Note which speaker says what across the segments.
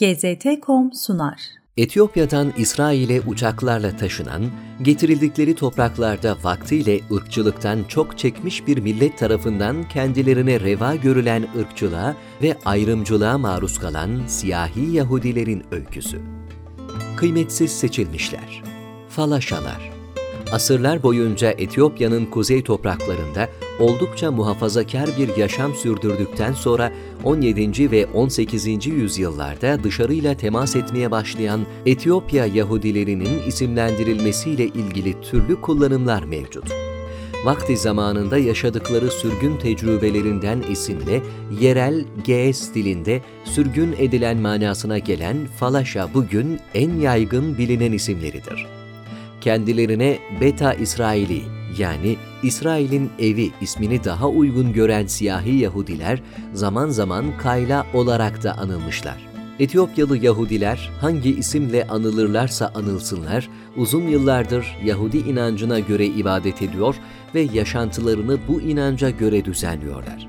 Speaker 1: GZT.com sunar.
Speaker 2: Etiyopya'dan İsrail'e uçaklarla taşınan, getirildikleri topraklarda vaktiyle ırkçılıktan çok çekmiş bir millet tarafından kendilerine reva görülen ırkçılığa ve ayrımcılığa maruz kalan siyahi Yahudilerin öyküsü. Kıymetsiz seçilmişler. Falaşalar Asırlar boyunca Etiyopya'nın kuzey topraklarında oldukça muhafazakar bir yaşam sürdürdükten sonra 17. ve 18. yüzyıllarda dışarıyla temas etmeye başlayan Etiyopya Yahudilerinin isimlendirilmesiyle ilgili türlü kullanımlar mevcut. Vakti zamanında yaşadıkları sürgün tecrübelerinden esinle yerel Ge'ez dilinde sürgün edilen manasına gelen Falaşa bugün en yaygın bilinen isimleridir kendilerine Beta İsraili yani İsrail'in evi ismini daha uygun gören siyahi Yahudiler zaman zaman Kayla olarak da anılmışlar. Etiyopyalı Yahudiler hangi isimle anılırlarsa anılsınlar, uzun yıllardır Yahudi inancına göre ibadet ediyor ve yaşantılarını bu inanca göre düzenliyorlar.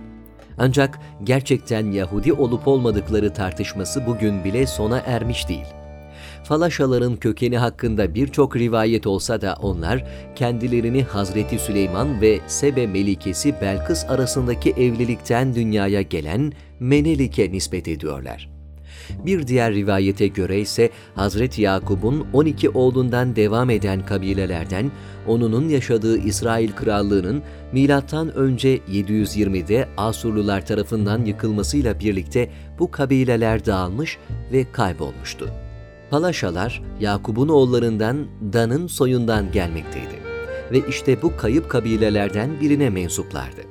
Speaker 2: Ancak gerçekten Yahudi olup olmadıkları tartışması bugün bile sona ermiş değil. Falaşaların kökeni hakkında birçok rivayet olsa da onlar kendilerini Hazreti Süleyman ve Sebe Melikesi Belkıs arasındaki evlilikten dünyaya gelen Menelik'e nispet ediyorlar. Bir diğer rivayete göre ise Hazreti Yakub'un 12 oğlundan devam eden kabilelerden onunun yaşadığı İsrail krallığının milattan önce 720'de Asurlular tarafından yıkılmasıyla birlikte bu kabileler dağılmış ve kaybolmuştu. Palaşalar Yakub'un oğullarından Dan'ın soyundan gelmekteydi ve işte bu kayıp kabilelerden birine mensuplardı.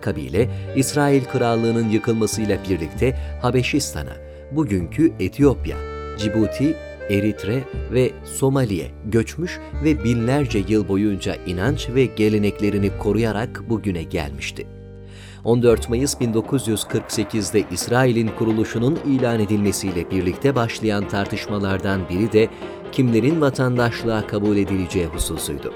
Speaker 2: Kabile, İsrail Krallığı'nın yıkılmasıyla birlikte Habeşistan'a, bugünkü Etiyopya, Cibuti, Eritre ve Somali'ye göçmüş ve binlerce yıl boyunca inanç ve geleneklerini koruyarak bugüne gelmişti. 14 Mayıs 1948'de İsrail'in kuruluşunun ilan edilmesiyle birlikte başlayan tartışmalardan biri de kimlerin vatandaşlığa kabul edileceği hususuydu.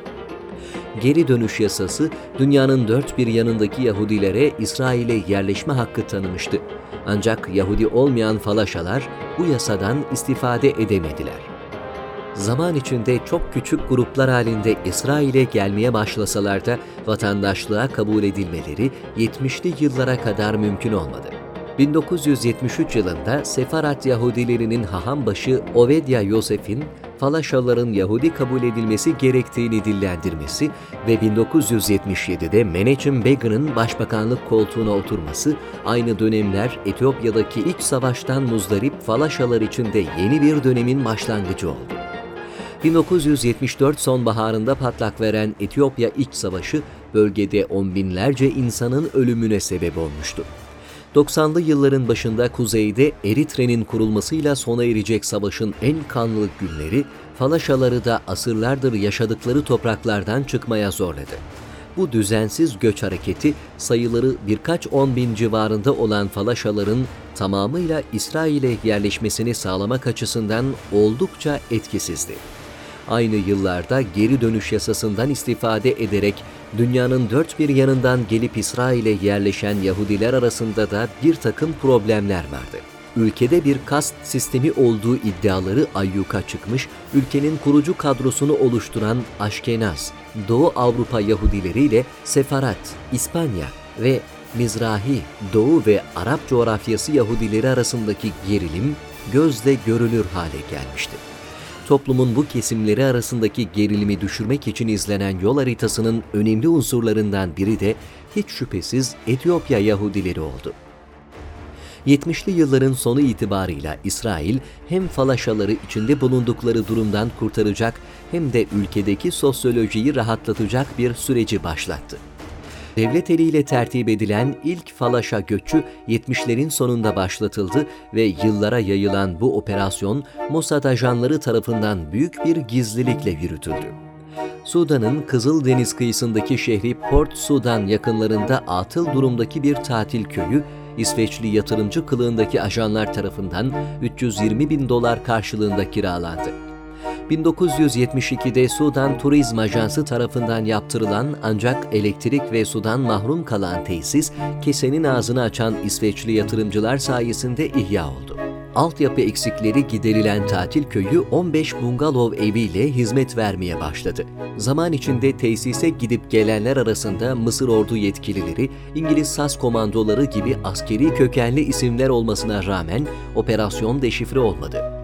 Speaker 2: Geri dönüş yasası dünyanın dört bir yanındaki Yahudilere İsrail'e yerleşme hakkı tanımıştı. Ancak Yahudi olmayan falaşalar bu yasadan istifade edemediler zaman içinde çok küçük gruplar halinde İsrail'e gelmeye başlasalar da vatandaşlığa kabul edilmeleri 70'li yıllara kadar mümkün olmadı. 1973 yılında Sefarat Yahudilerinin hahambaşı Ovedya Yosef'in Falaşaların Yahudi kabul edilmesi gerektiğini dillendirmesi ve 1977'de Menachem Begin'in başbakanlık koltuğuna oturması aynı dönemler Etiyopya'daki iç savaştan muzdarip Falaşalar için de yeni bir dönemin başlangıcı oldu. 1974 sonbaharında patlak veren Etiyopya İç Savaşı bölgede on binlerce insanın ölümüne sebep olmuştu. 90'lı yılların başında kuzeyde Eritre'nin kurulmasıyla sona erecek savaşın en kanlı günleri, Falaşaları da asırlardır yaşadıkları topraklardan çıkmaya zorladı. Bu düzensiz göç hareketi sayıları birkaç on bin civarında olan Falaşaların tamamıyla İsrail'e yerleşmesini sağlamak açısından oldukça etkisizdi aynı yıllarda geri dönüş yasasından istifade ederek dünyanın dört bir yanından gelip İsrail'e yerleşen Yahudiler arasında da bir takım problemler vardı. Ülkede bir kast sistemi olduğu iddiaları ayyuka çıkmış, ülkenin kurucu kadrosunu oluşturan Aşkenaz, Doğu Avrupa Yahudileri ile Sefarat, İspanya ve Mizrahi, Doğu ve Arap coğrafyası Yahudileri arasındaki gerilim gözle görülür hale gelmişti toplumun bu kesimleri arasındaki gerilimi düşürmek için izlenen yol haritasının önemli unsurlarından biri de hiç şüphesiz Etiyopya Yahudileri oldu. 70'li yılların sonu itibarıyla İsrail hem falaşaları içinde bulundukları durumdan kurtaracak hem de ülkedeki sosyolojiyi rahatlatacak bir süreci başlattı devlet eliyle tertip edilen ilk Falaşa göçü 70'lerin sonunda başlatıldı ve yıllara yayılan bu operasyon Mossad ajanları tarafından büyük bir gizlilikle yürütüldü. Sudan'ın Kızıl Deniz kıyısındaki şehri Port Sudan yakınlarında atıl durumdaki bir tatil köyü, İsveçli yatırımcı kılığındaki ajanlar tarafından 320 bin dolar karşılığında kiralandı. 1972'de Sudan Turizm Ajansı tarafından yaptırılan ancak elektrik ve sudan mahrum kalan tesis, kesenin ağzını açan İsveçli yatırımcılar sayesinde ihya oldu. altyapı eksikleri giderilen tatil köyü 15 bungalov eviyle hizmet vermeye başladı. Zaman içinde tesise gidip gelenler arasında Mısır ordu yetkilileri, İngiliz SAS komandoları gibi askeri kökenli isimler olmasına rağmen operasyon deşifre olmadı.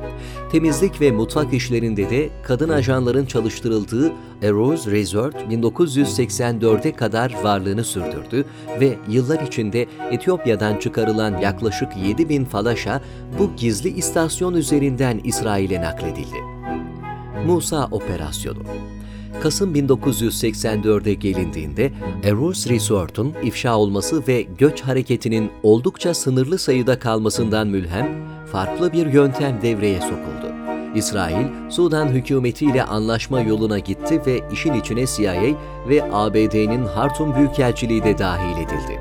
Speaker 2: Temizlik ve mutfak işlerinde de kadın ajanların çalıştırıldığı A Rose Resort 1984'e kadar varlığını sürdürdü ve yıllar içinde Etiyopya'dan çıkarılan yaklaşık 7000 falaşa bu gizli istasyon üzerinden İsrail'e nakledildi. Musa Operasyonu Kasım 1984'e gelindiğinde Eros Resort'un ifşa olması ve göç hareketinin oldukça sınırlı sayıda kalmasından mülhem, farklı bir yöntem devreye sokuldu. İsrail, Sudan hükümetiyle anlaşma yoluna gitti ve işin içine CIA ve ABD'nin Hartum Büyükelçiliği de dahil edildi.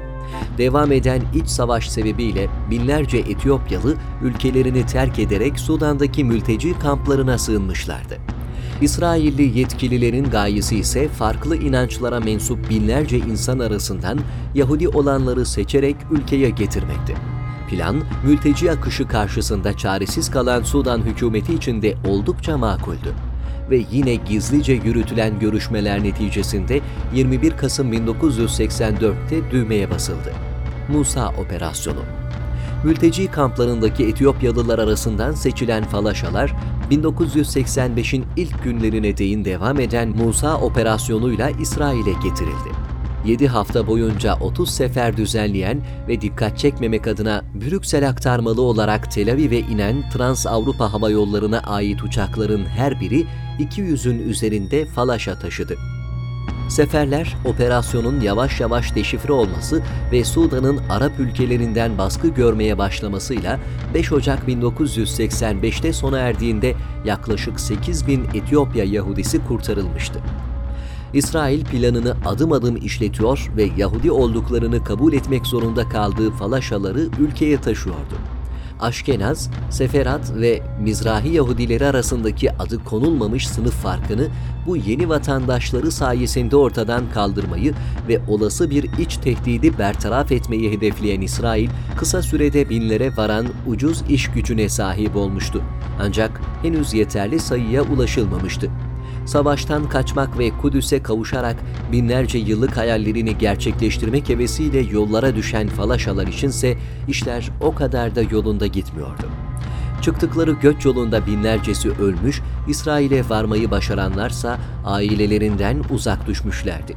Speaker 2: Devam eden iç savaş sebebiyle binlerce Etiyopyalı ülkelerini terk ederek Sudan'daki mülteci kamplarına sığınmışlardı. İsrailli yetkililerin gayesi ise farklı inançlara mensup binlerce insan arasından Yahudi olanları seçerek ülkeye getirmekti. Plan, mülteci akışı karşısında çaresiz kalan Sudan hükümeti için de oldukça makuldü. Ve yine gizlice yürütülen görüşmeler neticesinde 21 Kasım 1984'te düğmeye basıldı. Musa Operasyonu Mülteci kamplarındaki Etiyopyalılar arasından seçilen falaşalar, 1985'in ilk günlerine değin devam eden Musa operasyonuyla İsrail'e getirildi. 7 hafta boyunca 30 sefer düzenleyen ve dikkat çekmemek adına Brüksel aktarmalı olarak Tel Aviv'e inen Trans Avrupa Hava Yolları'na ait uçakların her biri 200'ün üzerinde falaşa taşıdı. Seferler, operasyonun yavaş yavaş deşifre olması ve Sudan'ın Arap ülkelerinden baskı görmeye başlamasıyla 5 Ocak 1985'te sona erdiğinde yaklaşık 8 bin Etiyopya Yahudisi kurtarılmıştı. İsrail planını adım adım işletiyor ve Yahudi olduklarını kabul etmek zorunda kaldığı falaşaları ülkeye taşıyordu. Aşkenaz, Seferat ve Mizrahi Yahudileri arasındaki adı konulmamış sınıf farkını bu yeni vatandaşları sayesinde ortadan kaldırmayı ve olası bir iç tehdidi bertaraf etmeyi hedefleyen İsrail, kısa sürede binlere varan ucuz iş gücüne sahip olmuştu. Ancak henüz yeterli sayıya ulaşılmamıştı savaştan kaçmak ve Kudüs'e kavuşarak binlerce yıllık hayallerini gerçekleştirmek hevesiyle yollara düşen falaşalar içinse işler o kadar da yolunda gitmiyordu. Çıktıkları göç yolunda binlercesi ölmüş, İsrail'e varmayı başaranlarsa ailelerinden uzak düşmüşlerdi.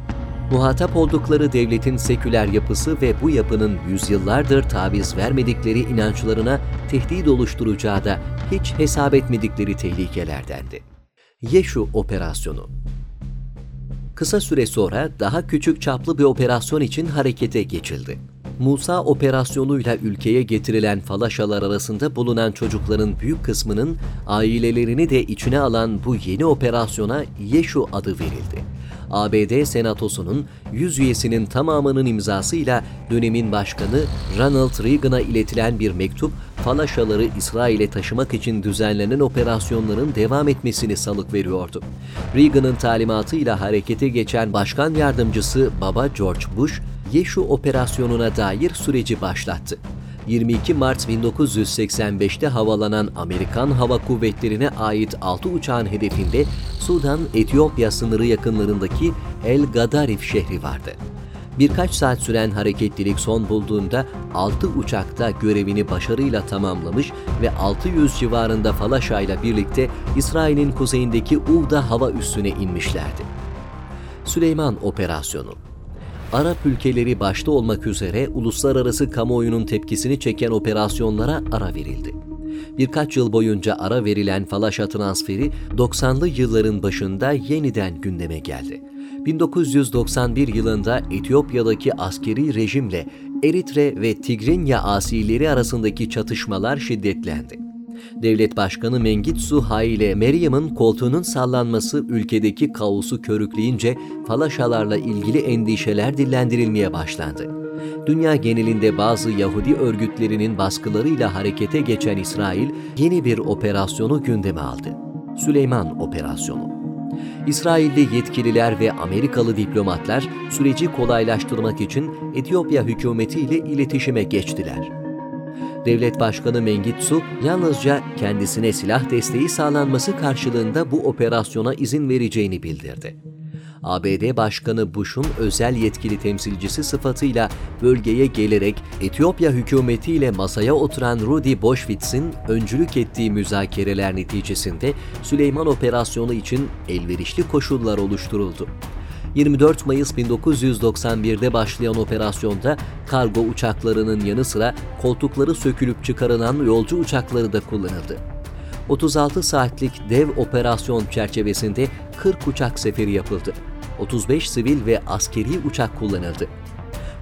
Speaker 2: Muhatap oldukları devletin seküler yapısı ve bu yapının yüzyıllardır taviz vermedikleri inançlarına tehdit oluşturacağı da hiç hesap etmedikleri tehlikelerdendi. Yeşu operasyonu. Kısa süre sonra daha küçük çaplı bir operasyon için harekete geçildi. Musa operasyonuyla ülkeye getirilen falaşalar arasında bulunan çocukların büyük kısmının ailelerini de içine alan bu yeni operasyona Yeşu adı verildi. ABD Senatosu'nun 100 üyesinin tamamının imzasıyla dönemin başkanı Ronald Reagan'a iletilen bir mektup falaşaları İsrail'e taşımak için düzenlenen operasyonların devam etmesini salık veriyordu. Reagan'ın talimatıyla harekete geçen başkan yardımcısı Baba George Bush, Yeşu operasyonuna dair süreci başlattı. 22 Mart 1985'te havalanan Amerikan Hava Kuvvetleri'ne ait 6 uçağın hedefinde Sudan-Etiyopya sınırı yakınlarındaki El Gadarif şehri vardı. Birkaç saat süren hareketlilik son bulduğunda 6 uçakta görevini başarıyla tamamlamış ve 600 civarında Falaşa ile birlikte İsrail'in kuzeyindeki Uvda hava üssüne inmişlerdi. Süleyman Operasyonu Arap ülkeleri başta olmak üzere uluslararası kamuoyunun tepkisini çeken operasyonlara ara verildi. Birkaç yıl boyunca ara verilen Falaşa transferi 90'lı yılların başında yeniden gündeme geldi. 1991 yılında Etiyopya'daki askeri rejimle Eritre ve Tigrinya asileri arasındaki çatışmalar şiddetlendi. Devlet Başkanı Mengitsu Haile Meryem'in koltuğunun sallanması ülkedeki kaosu körükleyince falaşalarla ilgili endişeler dillendirilmeye başlandı. Dünya genelinde bazı Yahudi örgütlerinin baskılarıyla harekete geçen İsrail yeni bir operasyonu gündeme aldı. Süleyman Operasyonu. İsrailli yetkililer ve Amerikalı diplomatlar süreci kolaylaştırmak için Etiyopya hükümetiyle iletişime geçtiler. Devlet Başkanı Mengitsu yalnızca kendisine silah desteği sağlanması karşılığında bu operasyona izin vereceğini bildirdi. ABD Başkanı Bush'un özel yetkili temsilcisi sıfatıyla bölgeye gelerek Etiyopya hükümetiyle masaya oturan Rudy Boschwitz'in öncülük ettiği müzakereler neticesinde Süleyman Operasyonu için elverişli koşullar oluşturuldu. 24 Mayıs 1991'de başlayan operasyonda kargo uçaklarının yanı sıra koltukları sökülüp çıkarılan yolcu uçakları da kullanıldı. 36 saatlik dev operasyon çerçevesinde 40 uçak seferi yapıldı. 35 sivil ve askeri uçak kullanıldı.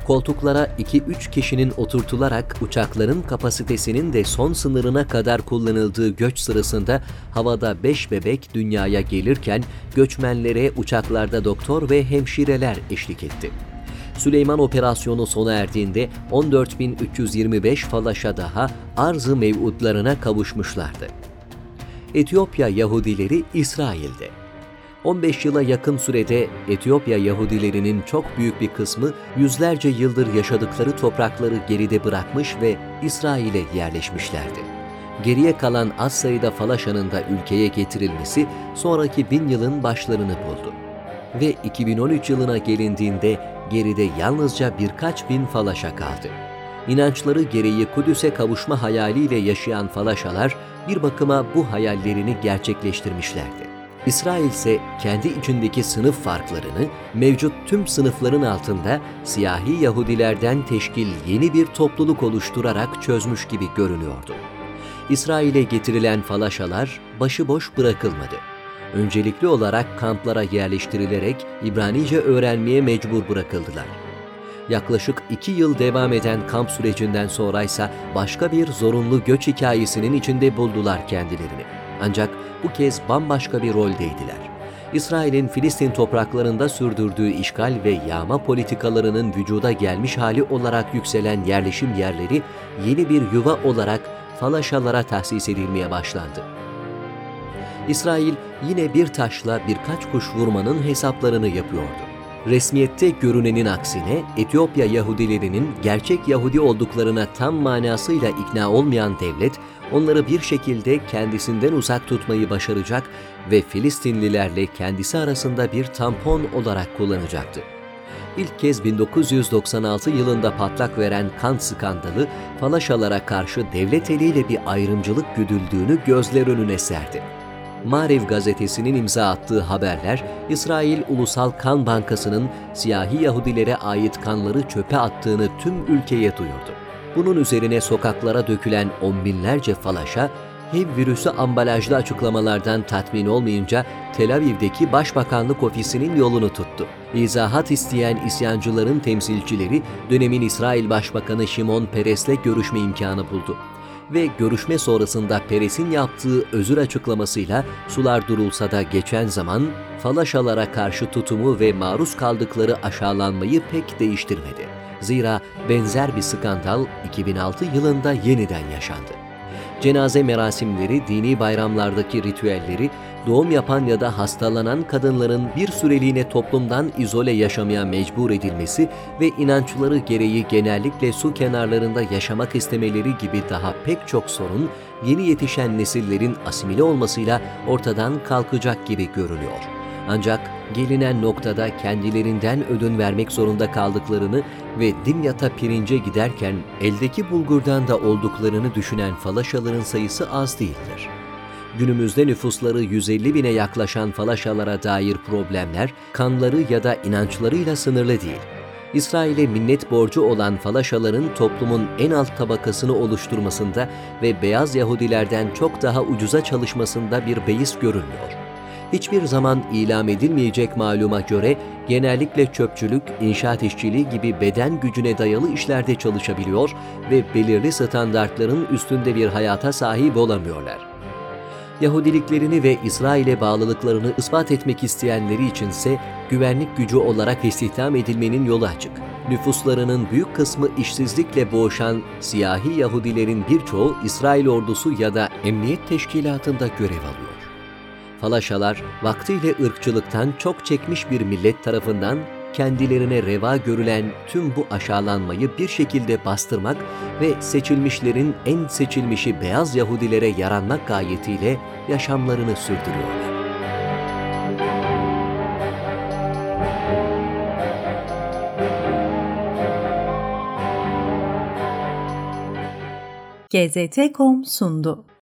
Speaker 2: Koltuklara 2-3 kişinin oturtularak uçakların kapasitesinin de son sınırına kadar kullanıldığı göç sırasında havada 5 bebek dünyaya gelirken göçmenlere uçaklarda doktor ve hemşireler eşlik etti. Süleyman operasyonu sona erdiğinde 14.325 falaşa daha arz-ı mevudlarına kavuşmuşlardı. Etiyopya Yahudileri İsrail'de 15 yıla yakın sürede Etiyopya Yahudilerinin çok büyük bir kısmı yüzlerce yıldır yaşadıkları toprakları geride bırakmış ve İsrail'e yerleşmişlerdi. Geriye kalan az sayıda Falaşa'nın da ülkeye getirilmesi sonraki bin yılın başlarını buldu. Ve 2013 yılına gelindiğinde geride yalnızca birkaç bin Falaşa kaldı. İnançları gereği Kudüs'e kavuşma hayaliyle yaşayan Falaşalar bir bakıma bu hayallerini gerçekleştirmişlerdi. İsrail ise kendi içindeki sınıf farklarını mevcut tüm sınıfların altında siyahi Yahudilerden teşkil yeni bir topluluk oluşturarak çözmüş gibi görünüyordu. İsrail'e getirilen falaşalar başıboş bırakılmadı. Öncelikli olarak kamplara yerleştirilerek İbranice öğrenmeye mecbur bırakıldılar. Yaklaşık iki yıl devam eden kamp sürecinden sonraysa başka bir zorunlu göç hikayesinin içinde buldular kendilerini. Ancak bu kez bambaşka bir roldeydiler. İsrail'in Filistin topraklarında sürdürdüğü işgal ve yağma politikalarının vücuda gelmiş hali olarak yükselen yerleşim yerleri yeni bir yuva olarak falaşalara tahsis edilmeye başlandı. İsrail yine bir taşla birkaç kuş vurmanın hesaplarını yapıyordu. Resmiyette görünenin aksine Etiyopya Yahudilerinin gerçek Yahudi olduklarına tam manasıyla ikna olmayan devlet, onları bir şekilde kendisinden uzak tutmayı başaracak ve Filistinlilerle kendisi arasında bir tampon olarak kullanacaktı. İlk kez 1996 yılında patlak veren kan skandalı, Falaşalara karşı devlet eliyle bir ayrımcılık güdüldüğünü gözler önüne serdi. Marev gazetesinin imza attığı haberler, İsrail Ulusal Kan Bankası'nın siyahi Yahudilere ait kanları çöpe attığını tüm ülkeye duyurdu. Bunun üzerine sokaklara dökülen on binlerce falaşa, HIV virüsü ambalajlı açıklamalardan tatmin olmayınca Tel Aviv'deki Başbakanlık ofisinin yolunu tuttu. İzahat isteyen isyancıların temsilcileri dönemin İsrail Başbakanı Şimon Peres'le görüşme imkanı buldu ve görüşme sonrasında Peres'in yaptığı özür açıklamasıyla sular durulsa da geçen zaman falaşalara karşı tutumu ve maruz kaldıkları aşağılanmayı pek değiştirmedi. Zira benzer bir skandal 2006 yılında yeniden yaşandı. Cenaze merasimleri, dini bayramlardaki ritüelleri, doğum yapan ya da hastalanan kadınların bir süreliğine toplumdan izole yaşamaya mecbur edilmesi ve inançları gereği genellikle su kenarlarında yaşamak istemeleri gibi daha pek çok sorun yeni yetişen nesillerin asimile olmasıyla ortadan kalkacak gibi görülüyor. Ancak gelinen noktada kendilerinden ödün vermek zorunda kaldıklarını ve Dimyat'a pirince giderken eldeki bulgurdan da olduklarını düşünen falaşaların sayısı az değildir. Günümüzde nüfusları 150 bine yaklaşan falaşalara dair problemler kanları ya da inançlarıyla sınırlı değil. İsrail'e minnet borcu olan falaşaların toplumun en alt tabakasını oluşturmasında ve beyaz Yahudilerden çok daha ucuza çalışmasında bir beis görülmüyor hiçbir zaman ilam edilmeyecek maluma göre genellikle çöpçülük, inşaat işçiliği gibi beden gücüne dayalı işlerde çalışabiliyor ve belirli standartların üstünde bir hayata sahip olamıyorlar. Yahudiliklerini ve İsrail'e bağlılıklarını ispat etmek isteyenleri içinse güvenlik gücü olarak istihdam edilmenin yolu açık. Nüfuslarının büyük kısmı işsizlikle boğuşan siyahi Yahudilerin birçoğu İsrail ordusu ya da emniyet teşkilatında görev alıyor. Falaşalar vaktiyle ırkçılıktan çok çekmiş bir millet tarafından kendilerine reva görülen tüm bu aşağılanmayı bir şekilde bastırmak ve seçilmişlerin en seçilmişi beyaz Yahudilere yaranmak gayetiyle yaşamlarını sürdürüyorlar.
Speaker 1: GZT.com sundu.